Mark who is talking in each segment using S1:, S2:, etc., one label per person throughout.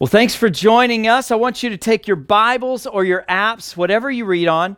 S1: Well, thanks for joining us. I want you to take your Bibles or your apps, whatever you read on,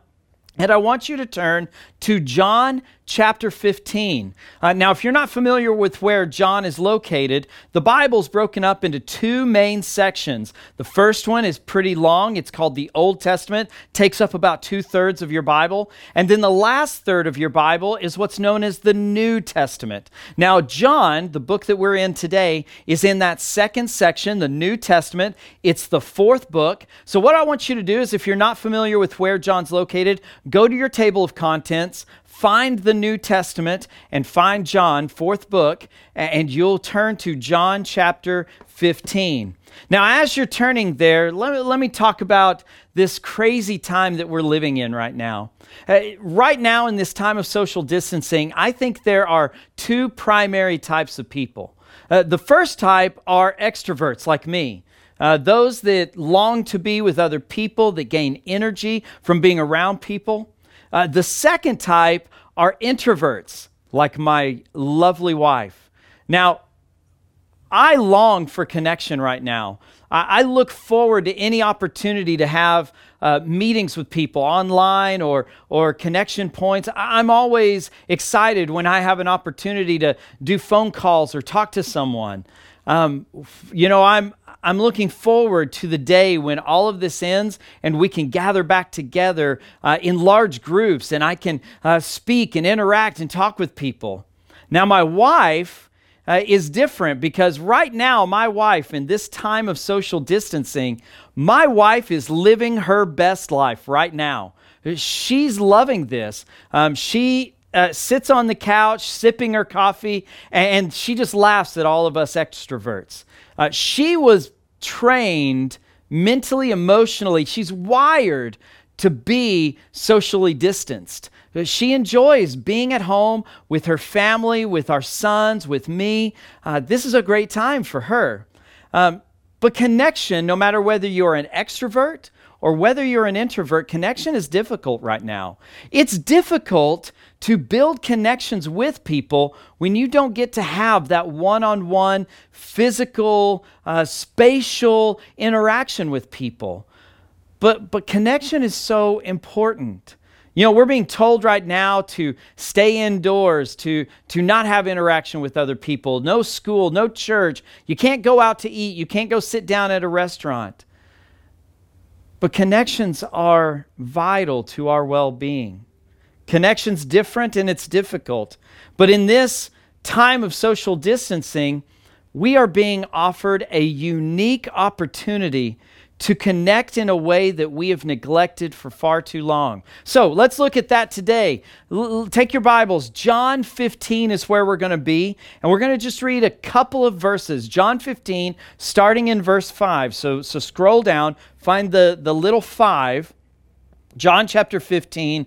S1: and I want you to turn to John chapter 15. Uh, now, if you're not familiar with where John is located, the Bible's broken up into two main sections. The first one is pretty long, it's called the Old Testament, takes up about two thirds of your Bible. And then the last third of your Bible is what's known as the New Testament. Now, John, the book that we're in today, is in that second section, the New Testament. It's the fourth book. So, what I want you to do is, if you're not familiar with where John's located, go to your table of contents, find the New Testament and find John, fourth book, and you'll turn to John chapter 15. Now, as you're turning there, let me, let me talk about this crazy time that we're living in right now. Uh, right now, in this time of social distancing, I think there are two primary types of people. Uh, the first type are extroverts like me. Uh, those that long to be with other people, that gain energy from being around people. Uh, the second type are introverts, like my lovely wife. Now, I long for connection right now. I, I look forward to any opportunity to have uh, meetings with people online or, or connection points. I'm always excited when I have an opportunity to do phone calls or talk to someone. Um, you know, I'm, I'm looking forward to the day when all of this ends and we can gather back together uh, in large groups and I can uh, speak and interact and talk with people. Now, my wife uh, is different because right now, my wife, in this time of social distancing, my wife is living her best life right now. She's loving this. Um, she uh, sits on the couch sipping her coffee and, she just laughs at all of us extroverts. Uh, she was trained mentally, emotionally. She's wired to be socially distanced. She enjoys being at home with her family, with our sons, with me. Uh, this is a great time for her. Um, but connection, no matter whether you're an extrovert or whether you're an introvert, connection is difficult right now. It's difficult to build connections with people when you don't get to have that one on one physical, uh, spatial interaction with people. But, but connection is so important. You know, we're being told right now to stay indoors, to, to not have interaction with other people, no school, no church. You can't go out to eat, you can't go sit down at a restaurant. But connections are vital to our well being. Connection's different and it's difficult. But in this time of social distancing, we are being offered a unique opportunity to connect in a way that we have neglected for far too long. So let's look at that today. L- take your Bibles. John 15 is where we're going to be, and we're going to just read a couple of verses. John 15, starting in verse 5. So, so scroll down, find the, the little 5. John chapter 15,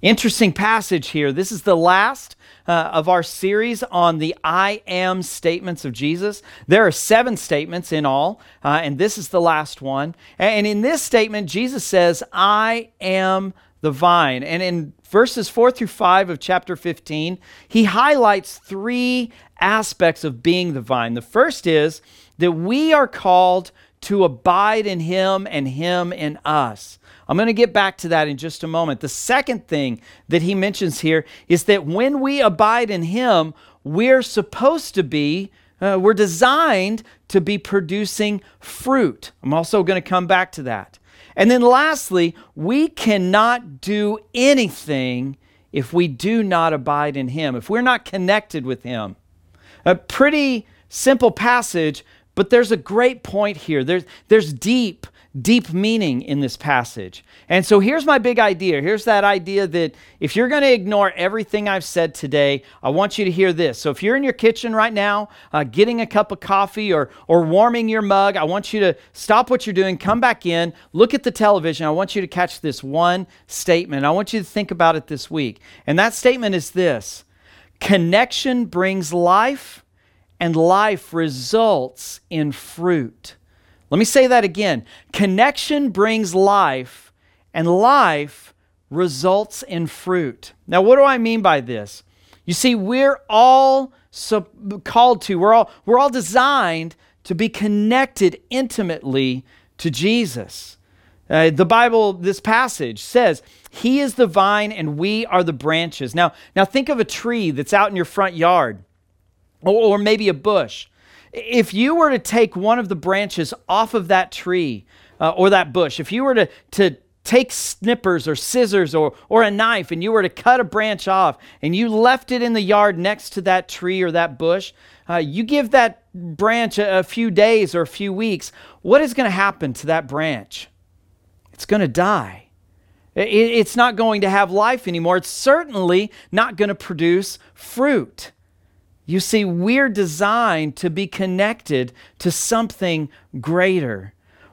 S1: Interesting passage here. This is the last uh, of our series on the I am statements of Jesus. There are seven statements in all, uh, and this is the last one. And in this statement, Jesus says, I am the vine. And in verses 4 through 5 of chapter 15, he highlights three aspects of being the vine. The first is that we are called to abide in him and him in us. I'm going to get back to that in just a moment. The second thing that he mentions here is that when we abide in him, we're supposed to be, uh, we're designed to be producing fruit. I'm also going to come back to that. And then lastly, we cannot do anything if we do not abide in him, if we're not connected with him. A pretty simple passage, but there's a great point here. There's, there's deep, deep meaning in this passage. And so here's my big idea. Here's that idea that if you're going to ignore everything I've said today, I want you to hear this. So if you're in your kitchen right now, uh, getting a cup of coffee or, or warming your mug, I want you to stop what you're doing, come back in, look at the television. I want you to catch this one statement. I want you to think about it this week. And that statement is this connection brings life, and life results in fruit. Let me say that again. Connection brings life, and life results in fruit. Now, what do I mean by this? You see, we're all called to, we're all, we're all designed to be connected intimately to Jesus. Uh, the Bible, this passage says, He is the vine and we are the branches. Now, now think of a tree that's out in your front yard, or, or maybe a bush. If you were to take one of the branches off of that tree uh, or that bush, if you were to, to take snippers or scissors or, or a knife and you were to cut a branch off and you left it in the yard next to that tree or that bush, uh, you give that branch a, a few days or a few weeks, what is going to happen to that branch? It's going to die. It, it's not going to have life anymore. It's certainly not going to produce fruit. You see, we're designed to be connected to something greater.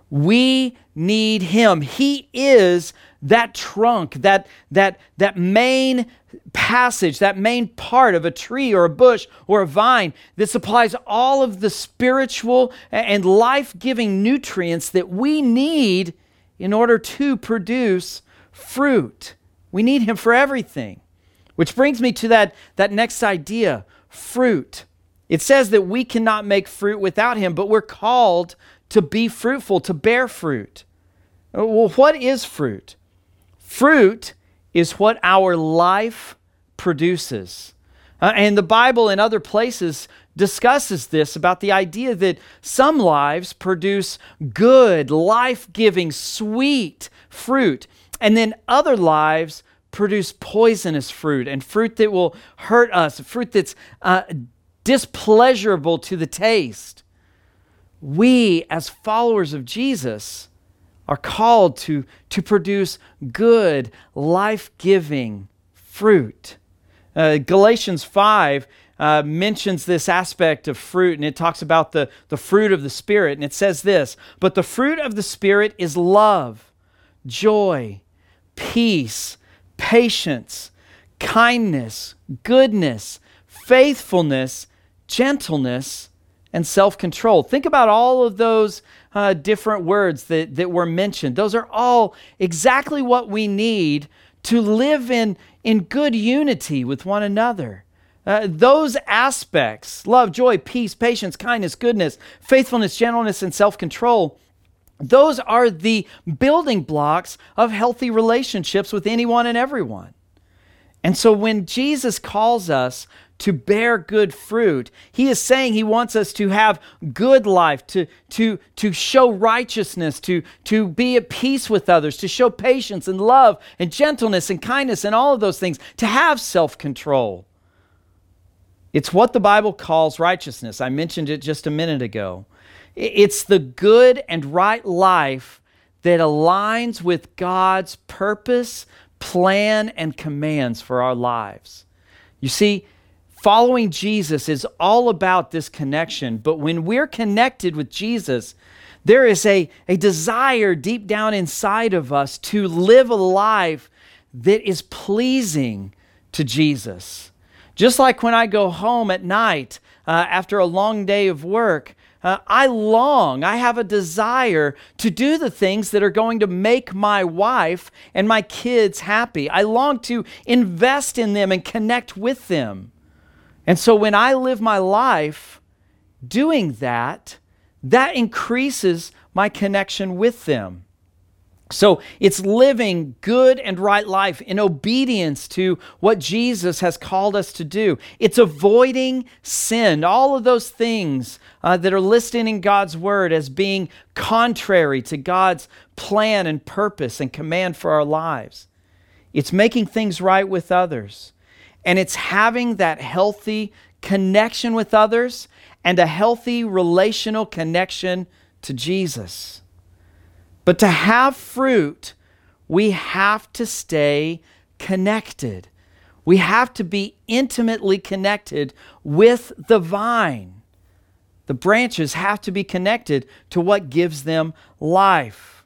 S1: We need Him. He is that trunk, that, that, that main passage, that main part of a tree or a bush or a vine that supplies all of the spiritual and life giving nutrients that we need in order to produce fruit. We need Him for everything. Which brings me to that, that next idea fruit. It says that we cannot make fruit without him, but we're called to be fruitful, to bear fruit. Well, what is fruit? Fruit is what our life produces. Uh, and the Bible in other places discusses this about the idea that some lives produce good, life giving, sweet fruit, and then other lives produce poisonous fruit and fruit that will hurt us, fruit that's uh, displeasurable to the taste. We, as followers of Jesus, are called to, to produce good, life giving fruit. Uh, Galatians 5 uh, mentions this aspect of fruit and it talks about the, the fruit of the Spirit. And it says this But the fruit of the Spirit is love, joy, peace patience, kindness, goodness, faithfulness, gentleness, and self control. Think about all of those uh, different words that, that were mentioned. Those are all exactly what we need to live in, in good unity with one another. Uh, those aspects love, joy, peace, patience, kindness, goodness, faithfulness, gentleness, and self control those are the building blocks of healthy relationships with anyone and everyone. And so when Jesus calls us to bear good fruit, he is saying he wants us to have good life, to, to, to show righteousness, to, to be at peace with others, to show patience and love and gentleness and kindness and all of those things, to have self control. It's what the Bible calls righteousness. I mentioned it just a minute ago. It's the good and right life that aligns with God's purpose, plan, and commands for our lives. You see, following Jesus is all about this connection, but when we're connected with Jesus, there is a, a desire deep down inside of us to live a life that is pleasing to Jesus. Just like when I go home at night uh, after a long day of work, uh, I long, I have a desire to do the things that are going to make my wife and my kids happy. I long to invest in them and connect with them. And so when I live my life doing that, that increases my connection with them. So it's living good and right life in obedience to what Jesus has called us to do. It's avoiding sin, all of those things uh, that are listed in God's word as being contrary to God's plan and purpose and command for our lives. It's making things right with others. And it's having that healthy connection with others and a healthy relational connection to Jesus. But to have fruit, we have to stay connected. We have to be intimately connected with the vine. The branches have to be connected to what gives them life.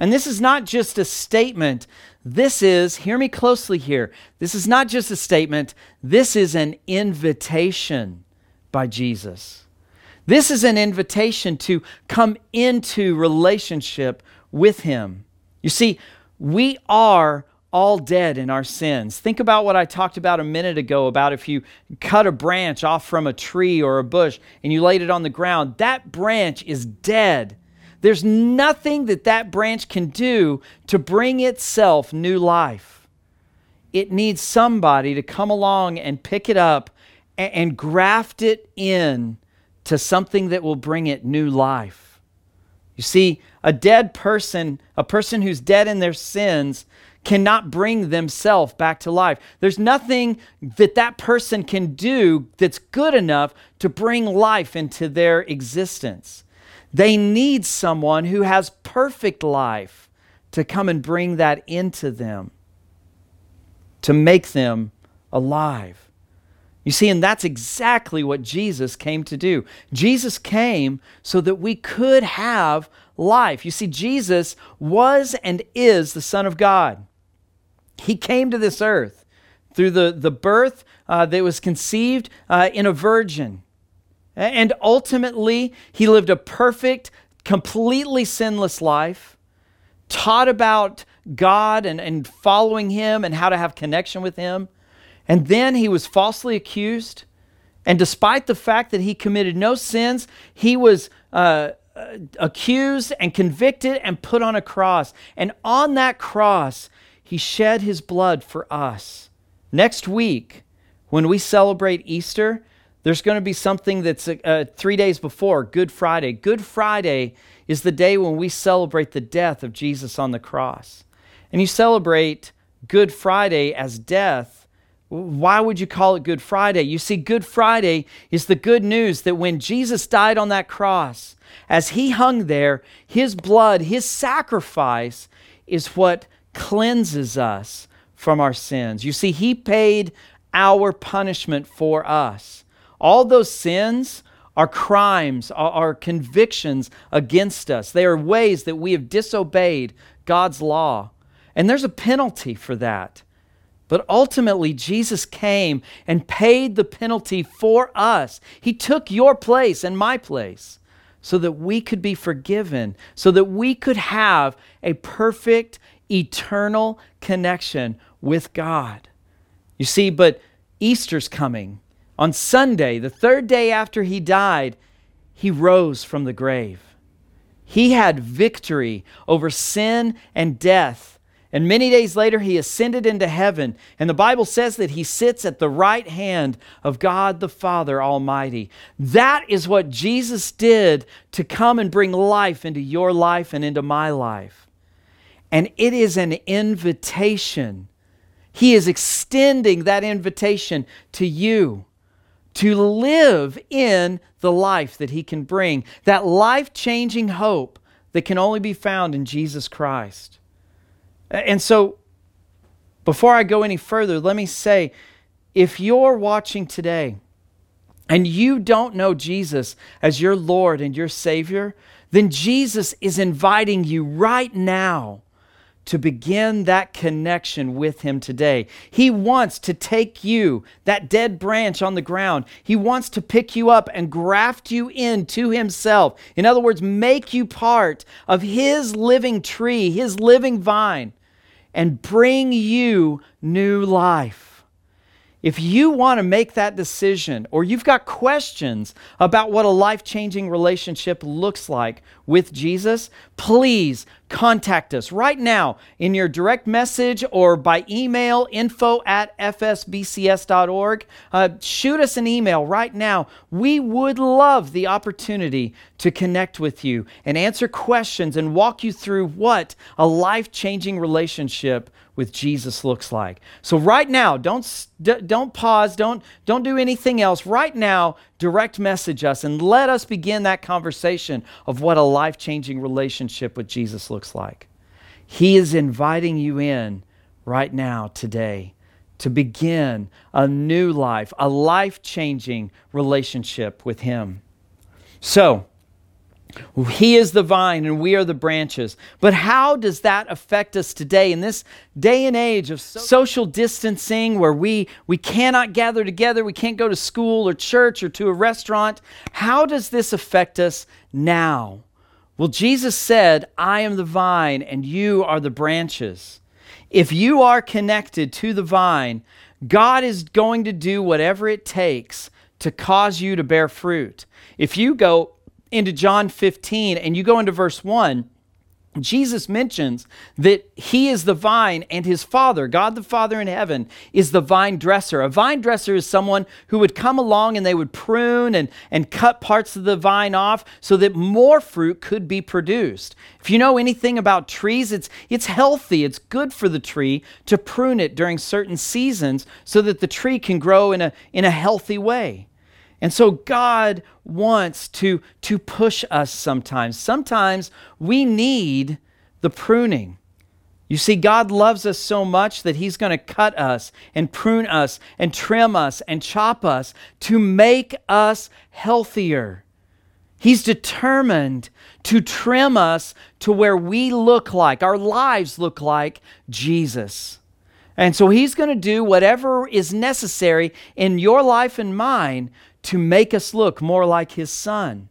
S1: And this is not just a statement. This is, hear me closely here, this is not just a statement, this is an invitation by Jesus. This is an invitation to come into relationship with Him. You see, we are all dead in our sins. Think about what I talked about a minute ago about if you cut a branch off from a tree or a bush and you laid it on the ground, that branch is dead. There's nothing that that branch can do to bring itself new life. It needs somebody to come along and pick it up and, graft it in to something that will bring it new life. You see, a dead person, a person who's dead in their sins, cannot bring themselves back to life. There's nothing that that person can do that's good enough to bring life into their existence. They need someone who has perfect life to come and bring that into them, to make them alive. You see, and that's exactly what Jesus came to do. Jesus came so that we could have life. You see, Jesus was and is the Son of God. He came to this earth through the, the birth uh, that was conceived uh, in a virgin. And ultimately, he lived a perfect, completely sinless life, taught about God and, and following him and how to have connection with him. And then he was falsely accused. And despite the fact that he committed no sins, he was uh, uh accused and convicted and put on a cross. And on that cross, he shed his blood for us. Next week, when we celebrate Easter, there's going to be something that's uh, uh, three days before Good Friday. Good Friday is the day when we celebrate the death of Jesus on the cross. And you celebrate Good Friday as death. Why would you call it Good Friday? You see, Good Friday is the good news that when Jesus died on that cross, as he hung there, his blood, his sacrifice, is what cleanses us from our sins. You see, He paid our punishment for us. All those sins are crimes, are, convictions against us. They are ways that we have disobeyed God's law. And there's a penalty for that. But ultimately, Jesus came and paid the penalty for us. He took your place and my place so that we could be forgiven, so that we could have a perfect eternal connection with God. You see, but Easter's coming. On Sunday, the third day after he died, he rose from the grave. He had victory over sin and death. And many days later, he ascended into heaven. And the Bible says that he sits at the right hand of God the Father Almighty. That is what Jesus did to come and bring life into your life and into my life. And it is an invitation. He is extending that invitation to you to live in the life that He can bring, that life changing hope that can only be found in Jesus Christ. And so, before I go any further, let me say if you're watching today and you don't know Jesus as your Lord and your Savior, then Jesus is inviting you right now to begin that connection with Him today. He wants to take you, that dead branch on the ground, He wants to pick you up and graft you into Himself. In other words, make you part of His living tree, His living vine, and bring you new life. If you want to make that decision or you've got questions about what a life changing relationship looks like with Jesus, please contact us right now in your direct message or by email info at fsbcs.org. Uh, shoot us an email right now. We would love the opportunity to connect with you and answer questions and walk you through what a life changing relationship with Jesus looks like. So right now, don't don't pause, don't don't do anything else. Right now, direct message us and let us begin that conversation of what a life-changing relationship with Jesus looks like. He is inviting you in right now today to begin a new life, a life-changing relationship with him. So, he is the vine and we are the branches. But how does that affect us today in this day and age of social distancing where we, we cannot gather together, we can't go to school or church or to a restaurant? How does this affect us now? Well, Jesus said, I am the vine and you are the branches. If you are connected to the vine, God is going to do whatever it takes to cause you to bear fruit. If you go into John 15 and you go into verse 1, Jesus mentions that he is the vine and his father, God the Father in heaven, is the vine dresser. A vine dresser is someone who would come along and they would prune and, and cut parts of the vine off so that more fruit could be produced. If you know anything about trees, it's, it's healthy, it's good for the tree to prune it during certain seasons so that the tree can grow in a, in a healthy way. And so God wants to, to push us sometimes. Sometimes we need the pruning. You see, God loves us so much that He's going to cut us and prune us and trim us and chop us to make us healthier. He's determined to trim us to where we look like, our lives look like Jesus. And so He's going to do whatever is necessary in your life and mine to make us look more like his son.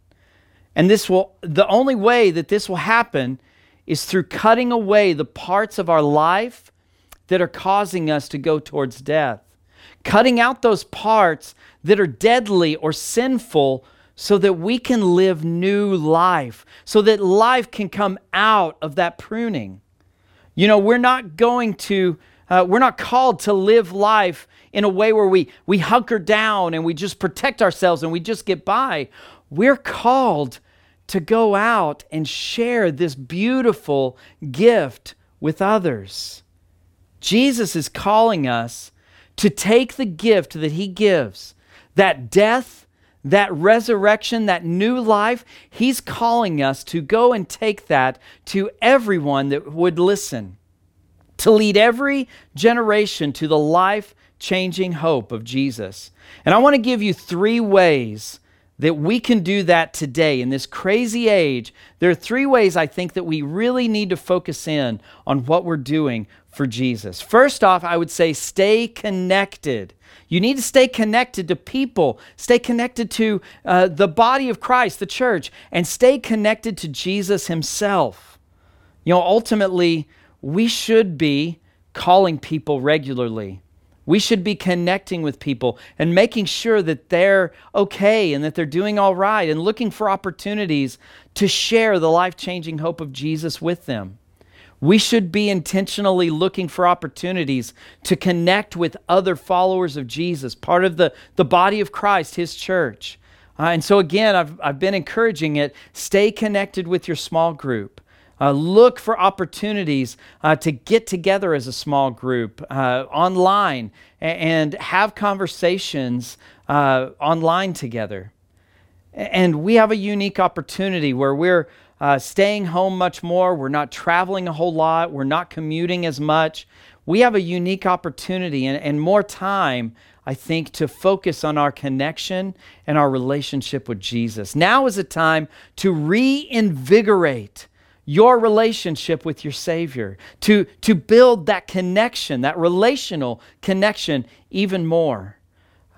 S1: And this will the only way that this will happen is through cutting away the parts of our life that are causing us to go towards death. Cutting out those parts that are deadly or sinful so that we can live new life, so that life can come out of that pruning. You know, we're not going to, uh, we're not called to live life in a way where we, we hunker down and we just protect ourselves and we just get by. We're called to go out and share this beautiful gift with others. Jesus is calling us to take the gift that He gives, that death, that resurrection, that new life. He's calling us to go and take that to everyone that would listen, to lead every generation to the life changing hope of Jesus. And I want to give you three ways that we can do that today in this crazy age. There are three ways I think that we really need to focus in on what we're doing for Jesus. First off, I would say stay connected. You need to stay connected to people, stay connected to uh, the body of Christ, the church, and stay connected to Jesus himself. You know, ultimately, we should be calling people regularly. We should be connecting with people and making sure that they're okay and that they're doing all right and looking for opportunities to share the life changing hope of Jesus with them. We should be intentionally looking for opportunities to connect with other followers of Jesus, part of the, the body of Christ, His church. Uh, and so, again, I've, I've been encouraging it stay connected with your small group. Uh, look for opportunities uh, to get together as a small group uh, online and have conversations uh, online together. And we have a unique opportunity where we're uh, staying home much more, we're not traveling a whole lot, we're not commuting as much. We have a unique opportunity and, and more time I think, to focus on our connection and our relationship with Jesus. Now is a time to reinvigorate your relationship with your Savior, to, to build that connection, that relational connection, even more.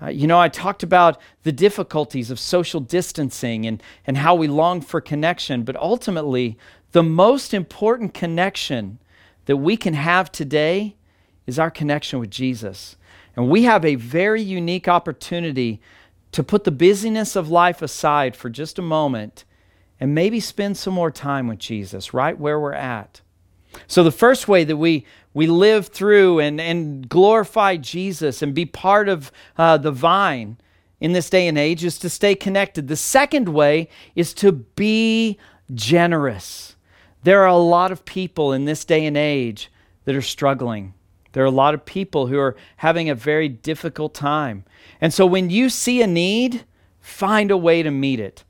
S1: Uh, you know, I talked about the difficulties of social distancing and, and how we long for connection, but ultimately, the most important connection that we can have today is our connection with Jesus. And we have a very unique opportunity to put the busyness of life aside for just a moment and maybe spend some more time with Jesus right where we're at. So, the first way that we, we live through and, and glorify Jesus and be part of uh, the vine in this day and age is to stay connected. The second way is to be generous. There are a lot of people in this day and age that are struggling. There are a lot of people who are having a very difficult time. And so when you see a need, find a way to meet it.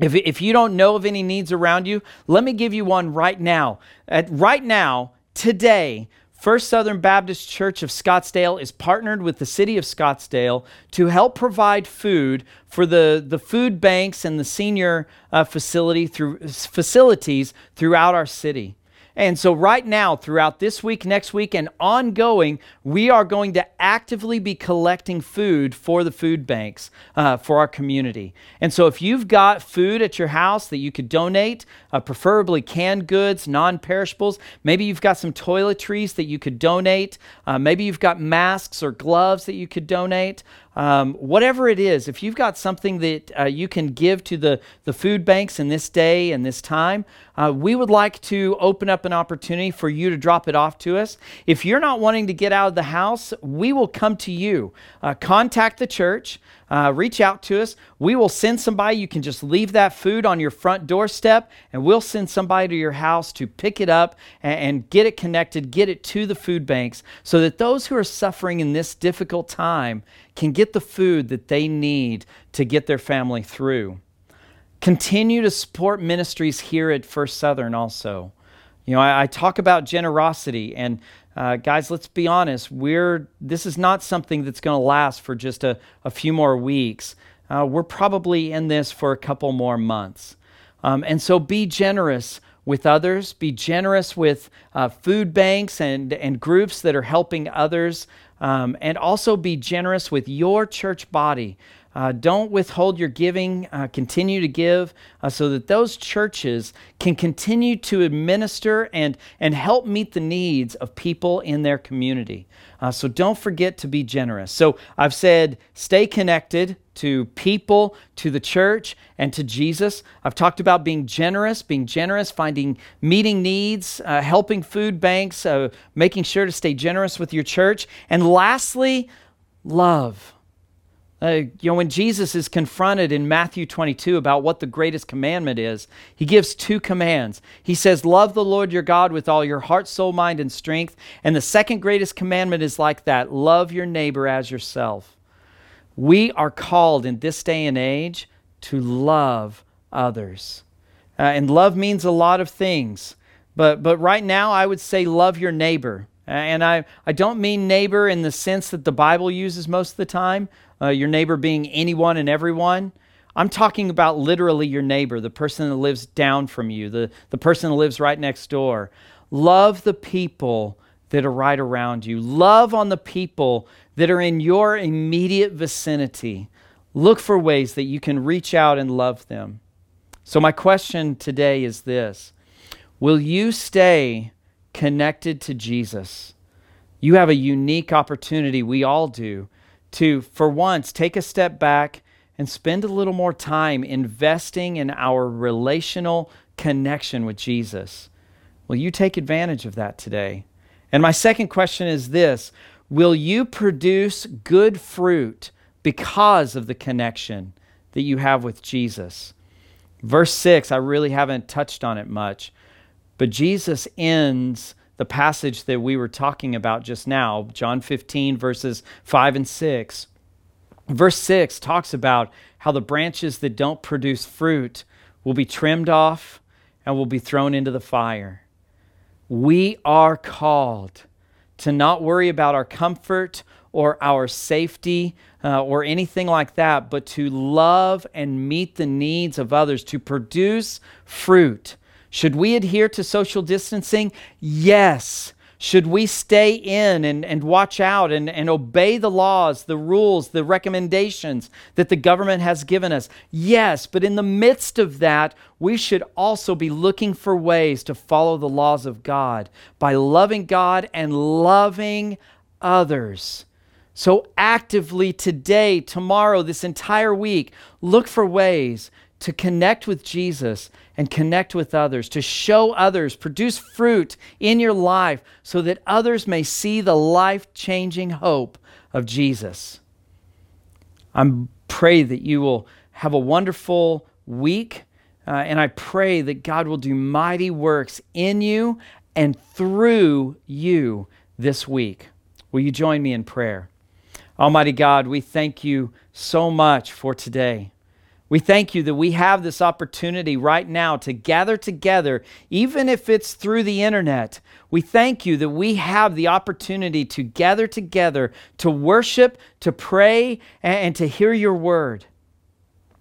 S1: If, if you don't know of any needs around you, let me give you one right now. At, right now, today, First Southern Baptist Church of Scottsdale is partnered with the city of Scottsdale to help provide food for the, the food banks and the senior uh, facility through, facilities throughout our city. And so, right now, throughout this week, next week, and ongoing, we are going to actively be collecting food for the food banks uh, for our community. And so, if you've got food at your house that you could donate, uh, preferably canned goods, non perishables, maybe you've got some toiletries that you could donate, uh, maybe you've got masks or gloves that you could donate. Um, whatever it is, if you've got something that uh, you can give to the, the food banks in this day and this time, uh, we would like to open up an opportunity for you to drop it off to us. If you're not wanting to get out of the house, we will come to you. Uh, contact the church uh, reach out to us. We will send somebody. You can just leave that food on your front doorstep, and we'll send somebody to your house to pick it up and, and get it connected, get it to the food banks, so that those who are suffering in this difficult time can get the food that they need to get their family through. Continue to support ministries here at First Southern also. You know, I, I talk about generosity, and uh, guys, let's be honest. We're this is not something that's going to last for just a, a few more weeks. Uh, we're probably in this for a couple more months, um, and so be generous with others. Be generous with uh, food banks and and groups that are helping others, um, and also be generous with your church body. Uh, don't withhold your giving. Uh, continue to give uh, so that those churches can continue to administer and, and help meet the needs of people in their community. Uh, so don't forget to be generous. So I've said stay connected to people, to the church, and to Jesus. I've talked about being generous, being generous, finding meeting needs, uh, helping food banks, uh, making sure to stay generous with your church. And lastly, love. Uh, you know, when Jesus is confronted in Matthew 22 about what the greatest commandment is, he gives two commands. He says, Love the Lord your God with all your heart, soul, mind, and strength. And the second greatest commandment is like that love your neighbor as yourself. We are called in this day and age to love others. Uh, and love means a lot of things. But, but right now, I would say love your neighbor. And I, I don't mean neighbor in the sense that the Bible uses most of the time, uh, your neighbor being anyone and everyone. I'm talking about literally your neighbor, the person that lives down from you, the, the person that lives right next door. Love the people that are right around you. Love on the people that are in your immediate vicinity. Look for ways that you can reach out and love them. So, my question today is this Will you stay connected to Jesus? You have a unique opportunity, we all do, to, for once, take a step back and spend a little more time investing in our relational connection with Jesus. Will you take advantage of that today? And my second question is this Will you produce good fruit because of the connection that you have with Jesus? Verse 6, I really haven't touched on it much, but Jesus ends the passage that we were talking about just now, John 15, verses 5 and 6. Verse 6 talks about how the branches that don't produce fruit will be trimmed off and will be thrown into the fire. We are called to not worry about our comfort or our safety uh, or anything like that, but to love and meet the needs of others, to produce fruit should we adhere to social distancing? Yes. Should we stay in and, and watch out and, and obey the laws, the rules, the recommendations that the government has given us? Yes, but in the midst of that, we should also be looking for ways to follow the laws of God by loving God and loving others. So, actively today, tomorrow, this entire week, look for ways to connect with Jesus and connect with others, to show others, produce fruit in your life so that others may see the life changing hope of Jesus. I'm pray that you will have a wonderful week. Uh, and I pray that God will do mighty works in you and through you this week. Will you join me in prayer? Almighty God, we thank you so much for today. We thank you that we have this opportunity right now to gather together, even if it's through the internet. We thank you that we have the opportunity to gather together to worship, to pray, and to hear your word.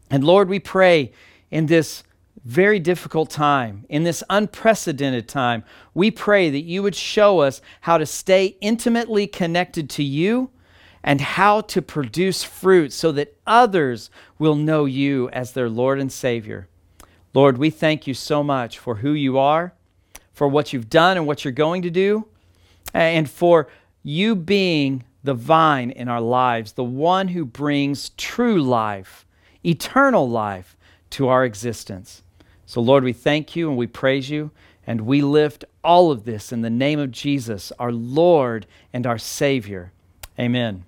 S1: And Lord, we pray in this very difficult time, in this unprecedented time, we pray that you would show us how to stay intimately connected to you and how to produce fruit so that others will know you as their Lord and Savior. Lord, we thank you so much for who you are, for what you've done and what you're going to do, and for you being the vine in our lives, the one who brings true life, eternal life to our existence. So, Lord, we thank you and we praise you, and we lift all of this in the name of Jesus, our Lord and our Savior. Amen.